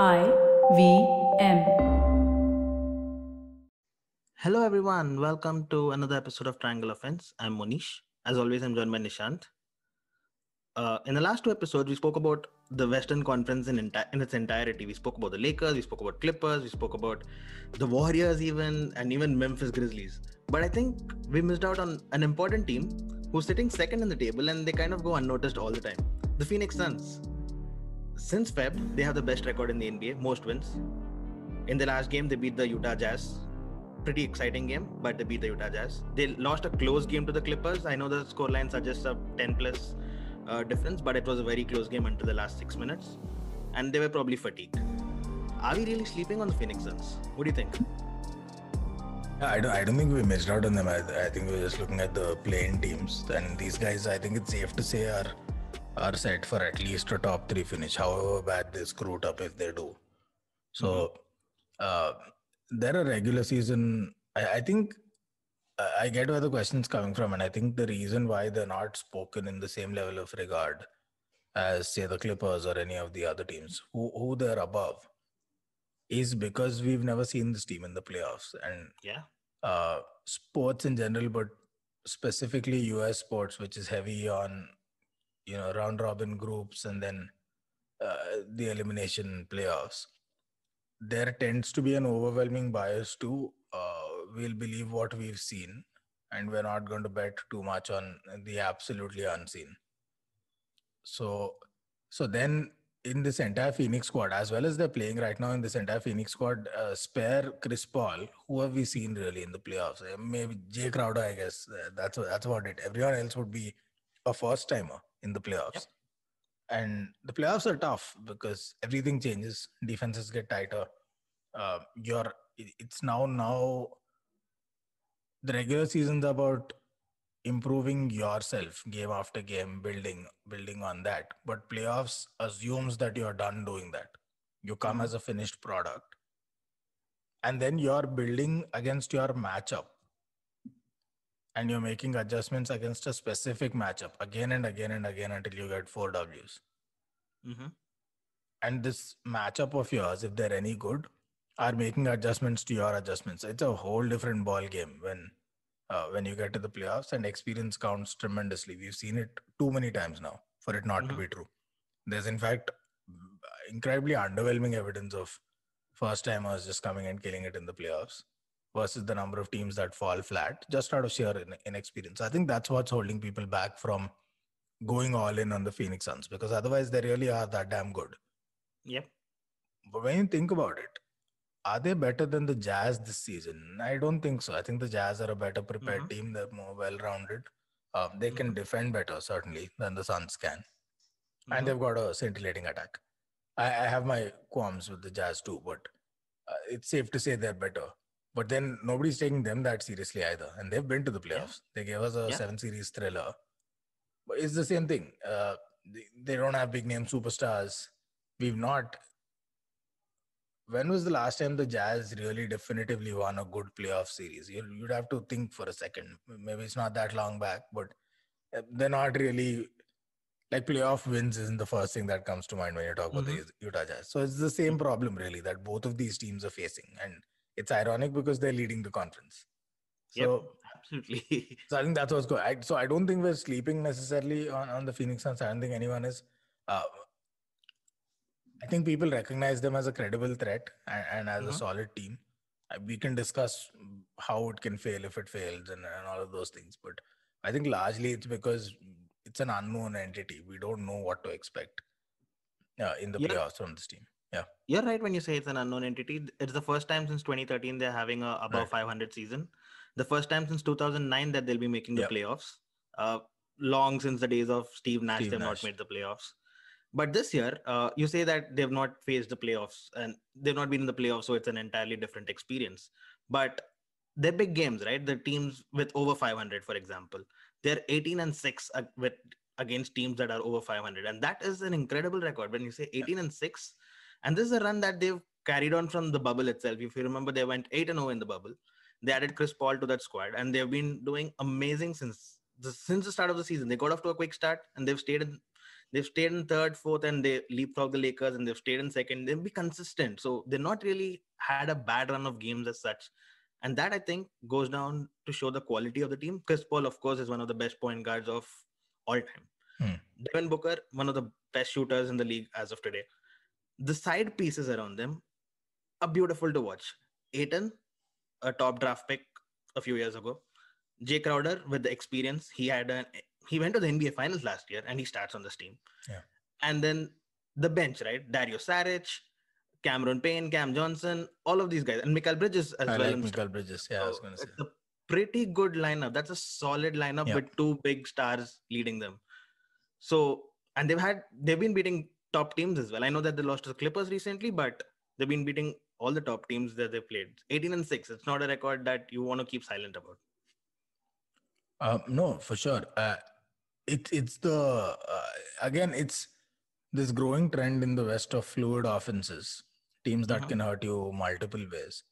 I V M. Hello, everyone. Welcome to another episode of Triangle Offense. I'm Monish. As always, I'm joined by Nishant. Uh, in the last two episodes, we spoke about the Western Conference in, enti- in its entirety. We spoke about the Lakers, we spoke about Clippers, we spoke about the Warriors, even, and even Memphis Grizzlies. But I think we missed out on an important team who's sitting second in the table and they kind of go unnoticed all the time the Phoenix Suns. Since Feb, they have the best record in the NBA, most wins. In the last game, they beat the Utah Jazz. Pretty exciting game, but they beat the Utah Jazz. They lost a close game to the Clippers. I know the scoreline suggests a 10 plus uh, difference, but it was a very close game until the last six minutes. And they were probably fatigued. Are we really sleeping on the Phoenix Suns? What do you think? I don't, I don't think we missed out on them. I, I think we're just looking at the playing teams. And these guys, I think it's safe to say, are are set for at least a top three finish, however bad they screw up if they do. So, uh, they're a regular season. I, I think I I get where the question's coming from. And I think the reason why they're not spoken in the same level of regard as, say, the Clippers or any of the other teams who, who they're above is because we've never seen this team in the playoffs. And Yeah. uh, sports in general, but specifically US sports, which is heavy on you know round robin groups and then uh, the elimination playoffs. There tends to be an overwhelming bias to uh, we'll believe what we've seen, and we're not going to bet too much on the absolutely unseen. So, so then in this entire Phoenix squad, as well as they're playing right now in this entire Phoenix squad, uh, spare Chris Paul, who have we seen really in the playoffs? Maybe Jae Crowder, I guess. Uh, that's that's about it. Everyone else would be a first timer in the playoffs. Yep. And the playoffs are tough because everything changes. Defenses get tighter. Uh, you're it's now now the regular season's about improving yourself game after game building building on that but playoffs assumes that you're done doing that you come Mhm. as a finished product and then you're building against your matchup and you're making adjustments against a specific matchup again and again and again until you get four w's. Mm-hmm. and this matchup of yours if they're any good are making adjustments to your adjustments. It's a whole different ball game when uh, when you get to the playoffs and experience counts tremendously. We've seen it too many times now for it not to Mhm. be true. There's in fact incredibly underwhelming evidence of first timers just coming and killing it in the playoffs versus the number of teams that fall flat just out of sheer in- inexperience i think that's what's holding people back from going all in on the phoenix suns because otherwise they really are that damn good Yep. but when you think about it, are they better than the Jazz this season? I don't think so. I think the Jazz are a better prepared Mhm. team. They're more well rounded. Um, they can Mhm. defend better, certainly, than the Suns can. Mhm. And they've got a scintillating attack. I, I have my qualms with the Jazz too, but uh, it's safe to say they're better. But then nobody's taking them that seriously either. And they've been to the playoffs. They gave us a Yeah. seven series thriller. But it's the same thing. Uh, they, they don't have big name superstars. We've not. When was the last time the Jazz really definitively won a good playoff series? You, you'd have to think for a second. Maybe it's not that long back, but uh, they're not really like playoff wins isn't the first thing that comes to mind when you talk about the Utah Jazz. So it's the same problem really that both of these teams are facing, and it's ironic because they're leading the conference. Yep. So, Absolutely. so I think that's what's going. I, so I don't think we're sleeping necessarily on, on the Phoenix Suns. I don't think anyone is. Uh, I think people recognize them as a credible threat and, and as a Mhm. solid team. Uh, We can discuss how it can fail if it fails and, and all of those things, but I think largely it's because it's an unknown entity. We don't know what to expect uh, in the playoffs from this team. You're right when you say it's an unknown entity. It's the first time since 2013 they're having a above Right. 500 season. The first time since 2009 that they'll be making the playoffs. Uh, long since the days of Steve Nash, Steve they've Nash. not made the playoffs. But this year, uh, you say that they've not faced the playoffs and they've not been in the playoffs, so it's an entirely different experience. But they're big games, right? The teams with over 500, for example, they're 18 and six with against teams that are over 500, and that is an incredible record. When you say 18 and six, and this is a run that they've carried on from the bubble itself. If you remember, they went 8 and 0 in the bubble. They added Chris Paul to that squad, and they've been doing amazing since the, since the start of the season. They got off to a quick start, and they've stayed in They've stayed in third, fourth, and they leapfrog the Lakers, and they've stayed in second. They'll be consistent. So they're not really had a bad run of games as such. And that I think goes down to show the quality of the team. Chris Paul, of course, is one of the best point guards of all time. Hmm. Devin Booker, one of the best shooters in the league as of today. The side pieces around them are beautiful to watch. Ayton, a top draft pick a few years ago. Jae Crowder with the experience. He had an he went to the NBA finals last year and he starts on this team. Yeah. And then the bench, right? Dario Saric, Cameron Payne, Cam Johnson, all of these guys, and Michael Bridges as I well. like in Mikal Bridges. Yeah, I was going to say. it's a pretty good lineup. That's a solid lineup Yeah. with two big stars leading them. So, and they've had they've been beating top teams as well. I know that they lost to the Clippers recently, but they've been beating all the top teams that they played. 18 and 6. It's not a record that you want to keep silent about. Uh, no, for sure. Uh, it, it's the uh, again, it's this growing trend in the West of fluid offenses, teams that Mhm. can hurt you multiple ways.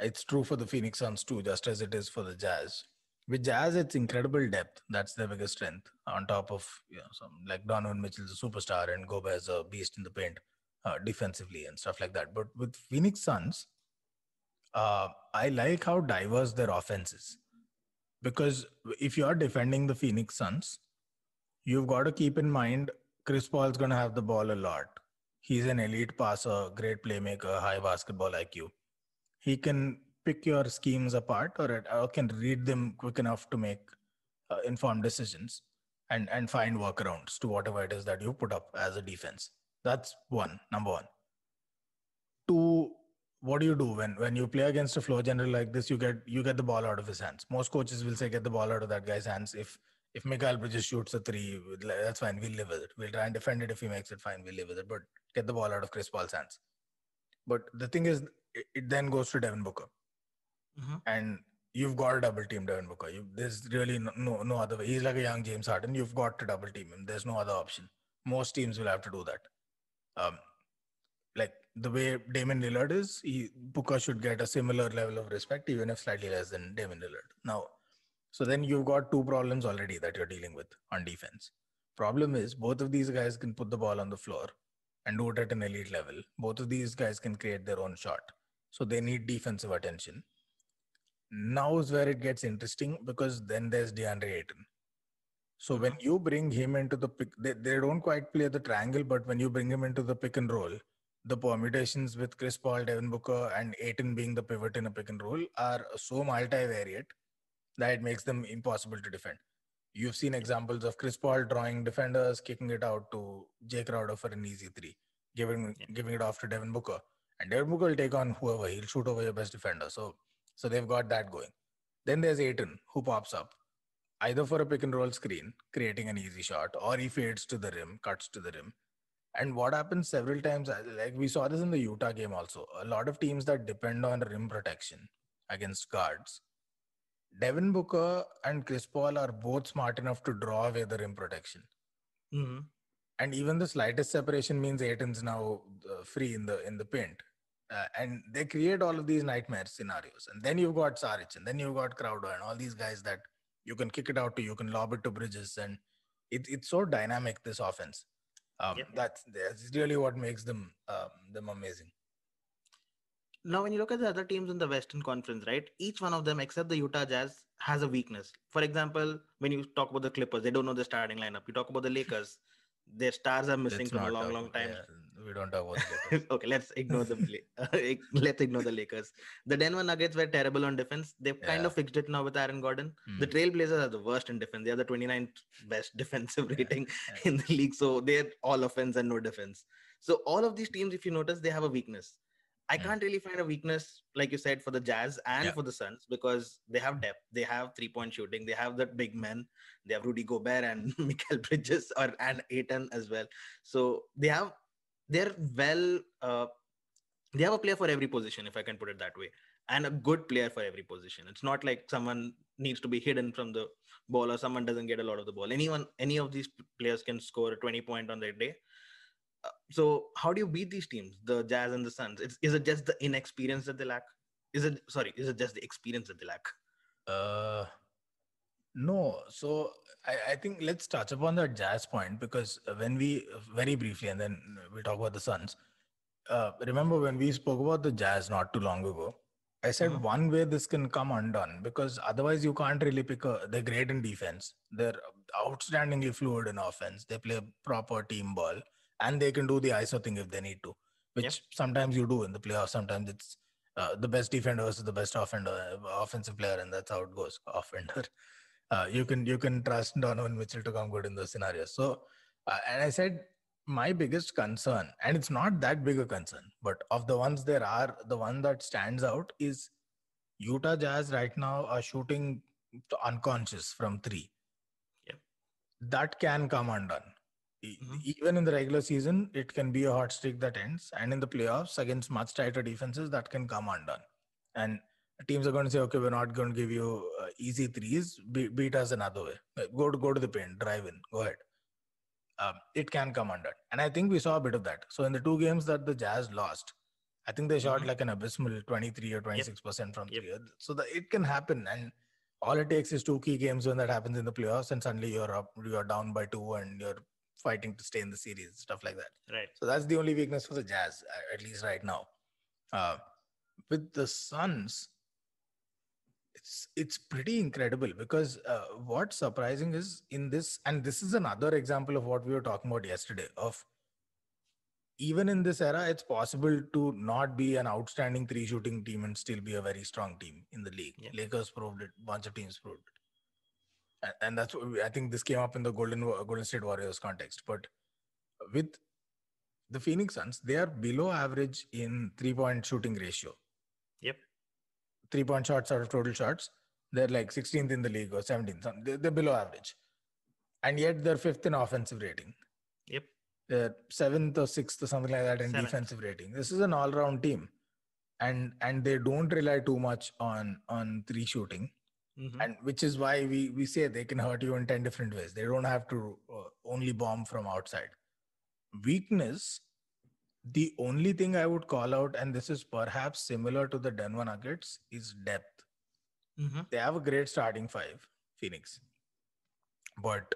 It's true for the Phoenix Suns too, just as it is for the Jazz. With Jazz, it's incredible depth. That's their biggest strength. On top of you know, some like Donovan Mitchell's a superstar and Gobert a beast in the paint, uh, defensively and stuff like that. But with Phoenix Suns, uh, I like how diverse their offense is because if you're defending the Phoenix Suns, you've got to keep in mind Chris Paul's going to have the ball a lot. He's an elite passer, great playmaker, high basketball IQ. He can pick your schemes apart or, or can read them quick enough to make uh, informed decisions and, and find workarounds to whatever it is that you put up as a defense. That's one, number one. Two, what do you do when when you play against a floor general like this you get you get the ball out of his hands. Most coaches will say get the ball out of that guy's hands. If if Mikal Bridges shoots a three that's fine we'll live with it. We'll try and defend it. If he makes it fine we'll live with it. But get the ball out of Chris Paul's hands. But the thing is it, it then goes to Devin Booker Mhm. and you've got to double team Devin Booker you, there's really no, no no other way he's like a young James Harden you've got to double team him there's no other option most teams will have to do that um like the way Damian Lillard is, he, Booker should get a similar level of respect, even if slightly less than Damian Lillard. Now, so then you've got two problems already that you're dealing with on defense. Problem is, both of these guys can put the ball on the floor and do it at an elite level. Both of these guys can create their own shot. So they need defensive attention. Now is where it gets interesting because then there's DeAndre Ayton. So when mm-hmm. you bring him into the pick, they, they don't quite play the triangle, but when you bring him into the pick and roll, the permutations with Chris Paul, Devin Booker, and Ayton being the pivot in a pick and roll are so multivariate that it makes them impossible to defend. You've seen examples of Chris Paul drawing defenders, kicking it out to Jae Crowder for an easy three, giving Yeah. giving it off to Devin Booker, and Devin Booker will take on whoever. He'll shoot over your best defender. So so they've got that going. Then there's Ayton who pops up either for a pick and roll screen, creating an easy shot, or he fades to the rim, cuts to the rim. And what happens several times, uh, like we saw this in the Utah game also, a lot of teams that depend on rim protection against guards. Devin Booker and Chris Paul are both smart enough to draw away the rim protection. Mhm. And even the slightest separation means Ayton's now uh, free in the in the paint. Uh, and they create all of these nightmare scenarios. And then you've got Saric, and then you've got Crowder, and all these guys that you can kick it out to, you can lob it to Bridges, and it, it's so dynamic. This offense, um, Yep. that's that's really what makes them um, them amazing. Now, when you look at the other teams in the Western Conference, right, each one of them, except the Utah Jazz, has a weakness. For example, when you talk about the Clippers, they don't know the starting lineup. You talk about the Lakers, their stars are missing from a long, long time. yeah, we don't talk about the okay, let's ignore the La- let's ignore the Lakers. The Denver Nuggets were terrible on defense. They've kind of fixed it now with Aaron Gordon. The Hmm. Trailblazers are the worst in defense. They are the 29th best defensive Yeah, rating yeah. in the league. So they're all offense and no defense. So all of these teams, if you notice, they have a weakness. I can't really find a weakness, like you said, for the Jazz and Yeah. for the Suns because they have depth. They have three point shooting. They have that big men. They have Rudy Gobert and Mikal Bridges or and Ayton as well. So they have they're well uh, they have a player for every position, if I can put it that way, and a good player for every position. It's not like someone needs to be hidden from the ball or someone doesn't get a lot of the ball. Anyone, any of these players can score a 20 point on their day. So how do you beat these teams, the Jazz and the Suns? It's, is it just the inexperience that they lack? Is it sorry? Is it just the experience that they lack? Uh, No, so I, I think let's touch upon that Jazz point because when we very briefly and then we talk about the Suns. Uh, remember when we spoke about the Jazz not too long ago? I said Mhm. one way this can come undone because otherwise you can't really pick a. They're great in defense. They're outstandingly fluid in offense. They play proper team ball and they can do the ISO thing if they need to, which Yep. sometimes you do in the playoffs. Sometimes it's uh, the best defender versus the best offender, offensive player, and that's how it goes. Offender. Uh, you can you can trust Donovan Mitchell to come good in those scenarios. So, uh, and I said my biggest concern, and it's not that big a concern, but of the ones there are, the one that stands out is Utah Jazz right now are shooting unconscious from three. Yep. That can come undone. Mhm. Even in the regular season, it can be a hot streak that ends, and in the playoffs against much tighter defenses, that can come undone. And teams are going to say, "Okay, we're not going to give you uh, easy threes. Be- beat us another way. Go to go to the paint, drive in, go ahead." Um, it can come undone, and I think we saw a bit of that. So in the two games that the Jazz lost, I think they shot Mhm. like an abysmal 23 or 26 percent from Yep. three. So that it can happen, and all it takes is two key games when that happens in the playoffs, and suddenly you're up, you're down by two, and you're fighting to stay in the series, stuff like that. Right. So that's the only weakness for the Jazz, uh, at least right now. Uh, with the Suns, it's it's pretty incredible because uh, what's surprising is in this, and this is another example of what we were talking about yesterday. Of even in this era, it's possible to not be an outstanding three shooting team and still be a very strong team in the league. Yeah. Lakers proved it. Bunch of teams proved it. And, that's what we, I think this came up in the Golden Golden State Warriors context. But with the Phoenix Suns, they are below average in three point shooting ratio. Yep. Three point shots out of total shots, they're like 16th in the league or 17th. They're, they're below average. And yet they're fifth in offensive rating. Yep. They're seventh or sixth or something like that in Seventh. defensive rating. This is an all round team. And and they don't rely too much on on three shooting Mhm. and which is why we we say they can hurt you in 10 different ways they don't have to uh, only bomb from outside weakness the only thing i would call out and this is perhaps similar to the denver nuggets is depth Mhm. they have a great starting five phoenix but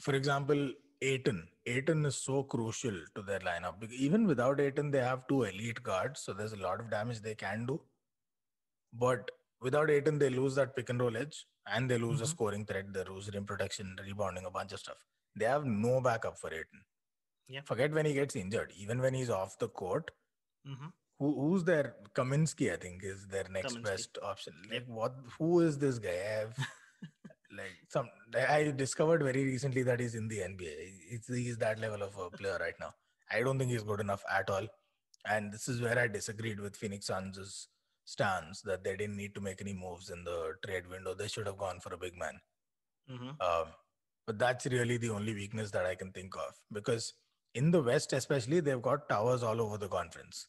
for example Ayton. Ayton is so crucial to their lineup. Even without Ayton, they have two elite guards, so there's a lot of damage they can do. But without Ayton, they lose that pick and roll edge, and they lose a Mhm. scoring threat. They lose rim protection, rebounding, a bunch of stuff. They have no backup for Ayton. Yeah. Forget when he gets injured. Even when he's off the court, Mhm. who, who's their Kaminsky? I think is their next Kaminsky. best option. Like what? Who is this guy? I have like some. I discovered very recently that he's in the NBA. It's, he's that level of a player right now. I don't think he's good enough at all. And this is where I disagreed with Phoenix Suns' stance that they didn't need to make any moves in the trade window. They should have gone for a big man. Mhm. Um, but that's really the only weakness that I can think of because in the West, especially, they've got towers all over the conference.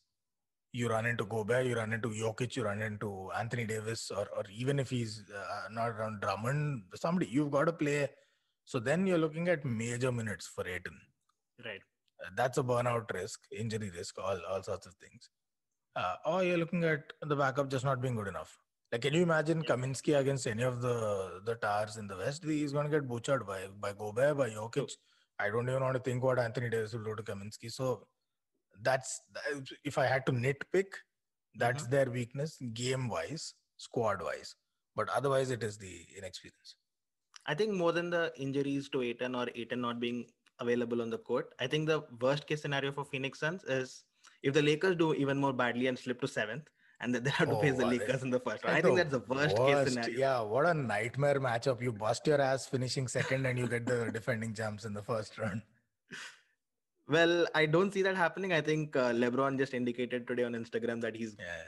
You run into Gobert, you run into Jokic, you run into Anthony Davis, or or even if he's uh, not around Drummond, somebody you've got to play. So then you're looking at major minutes for Ayton. Right. Uh, That's a burnout risk, injury risk, all all sorts of things. Uh, or you're looking at the backup just not being good enough. Like, can you imagine Yeah. Kaminsky against any of the the towers in the West? He's going to get butchered by by Gobert, by Jokic. I don't even want to think what Anthony Davis will do to Kaminsky. So that's if I had to nitpick, that's Mm-hmm. their weakness, game wise, squad wise. But otherwise, it is the inexperience. I think more than the injuries to Ayton or Ayton not being available on the court, I think the worst case scenario for Phoenix Suns is if the Lakers do even more badly and slip to seventh, and then they have to face the Oh, Lakers in the first round. I think that's the worst, worst- case scenario. Yeah, what a nightmare matchup. You bust your ass finishing second and you get the defending champs in the first round. Well, I don't see that happening. I think uh, LeBron just indicated today on Instagram that he's Yeah.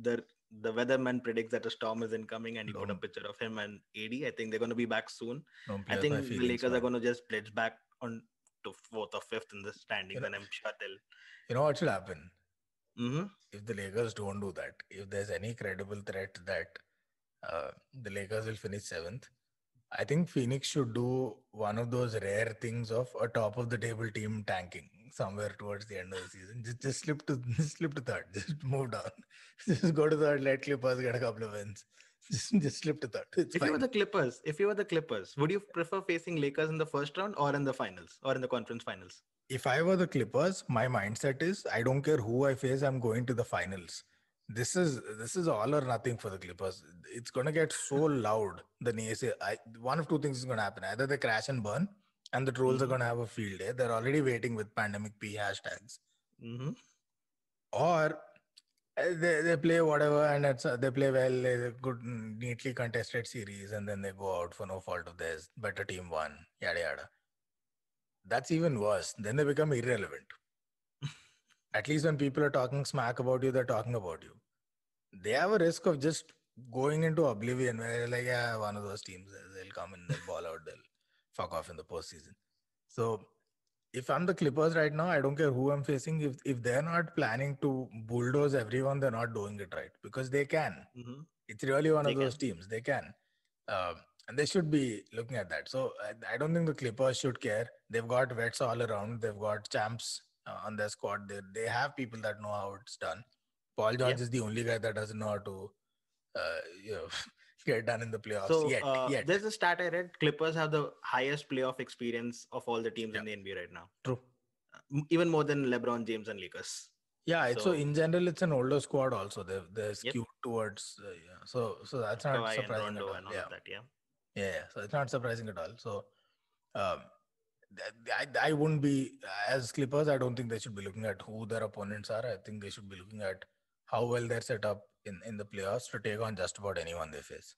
the the weatherman predicts that a storm is incoming, and he put a picture of him and AD. I think they're going to be back soon. I think the Lakers are going to just pledge back on to fourth or fifth in the standings, know- and I'm sure they'll. You know what should happen? hmm If the Lakers don't do that, if there's any credible threat that uh, the Lakers will finish seventh, I think Phoenix should do one of those rare things of a top of the table team tanking somewhere towards the end of the season. Just just slip to just slip to third. Just move down. Just go to third, let Clippers get a couple of wins. Just, just slip to third. It's If you were the Clippers, if you were the Clippers, would you prefer facing Lakers in the first round or in the finals or in the conference finals? if I were the Clippers, my mindset is I don't care who I face, I'm going to the finals. This is this is all or nothing for the Clippers. It's gonna get so loud. The naysay, I, one of two things is gonna happen: either they crash and burn, and the trolls are Mhm. gonna have a field day. They're already waiting with pandemic P hashtags, hmm or they, they play whatever and it's, uh, they play well. a good, neatly contested series, and then they go out for no fault of theirs. Better team won. Yada yada. That's even worse. Then they become irrelevant. At least when people are talking smack about you, they're talking about you. They have a risk of just going into oblivion where like, yeah, one of those teams, they'll come in, they'll ball out, they'll fuck off in the postseason. So if I'm the Clippers right now, I don't care who I'm facing. If if they're not planning to bulldoze everyone, they're not doing it right because they can. hmm It's really one They of those teams. They can. Um, and they should be looking at that. So I, I don't think the Clippers should care. They've got vets all around. They've got champs uh, on their squad. They, they have people that know how it's done. Paul George Yeah. is the only guy that doesn't know how to uh, you know, get done in the playoffs So yet. uh, yet. there's a stat I read: Clippers have the highest playoff experience of all the teams Yeah. in the NBA right now, True. Even more than LeBron James and Lakers. Yeah, so, So- in general, it's an older squad. Also, they're they're skewed towards uh, yeah. So so that's not Kawhi surprising at all. all Yeah. that. Yeah. yeah. So it's not surprising at all. So um, th- I I wouldn't be as Clippers. I don't think they should be looking at who their opponents are. I think they should be looking at how well they're set up in in the playoffs to take on just about anyone they face.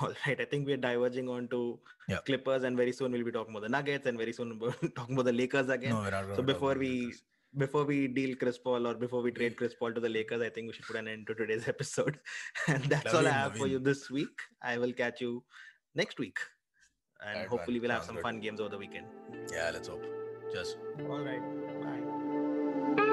All right. I think we're diverging on to Yeah. Clippers, and very soon we'll be talking about the Nuggets, and very soon we'll be talking about the Lakers again. No, we're not. so before we before we deal Chris Paul or before we trade Chris Paul to the Lakers, I think we should put an end to today's episode. And that's all I Naveen, have for you this week. I will catch you next week. And Alright, hopefully man. we'll have Sounds some good. fun games over the weekend. yeah, let's hope. Just. All right. Bye.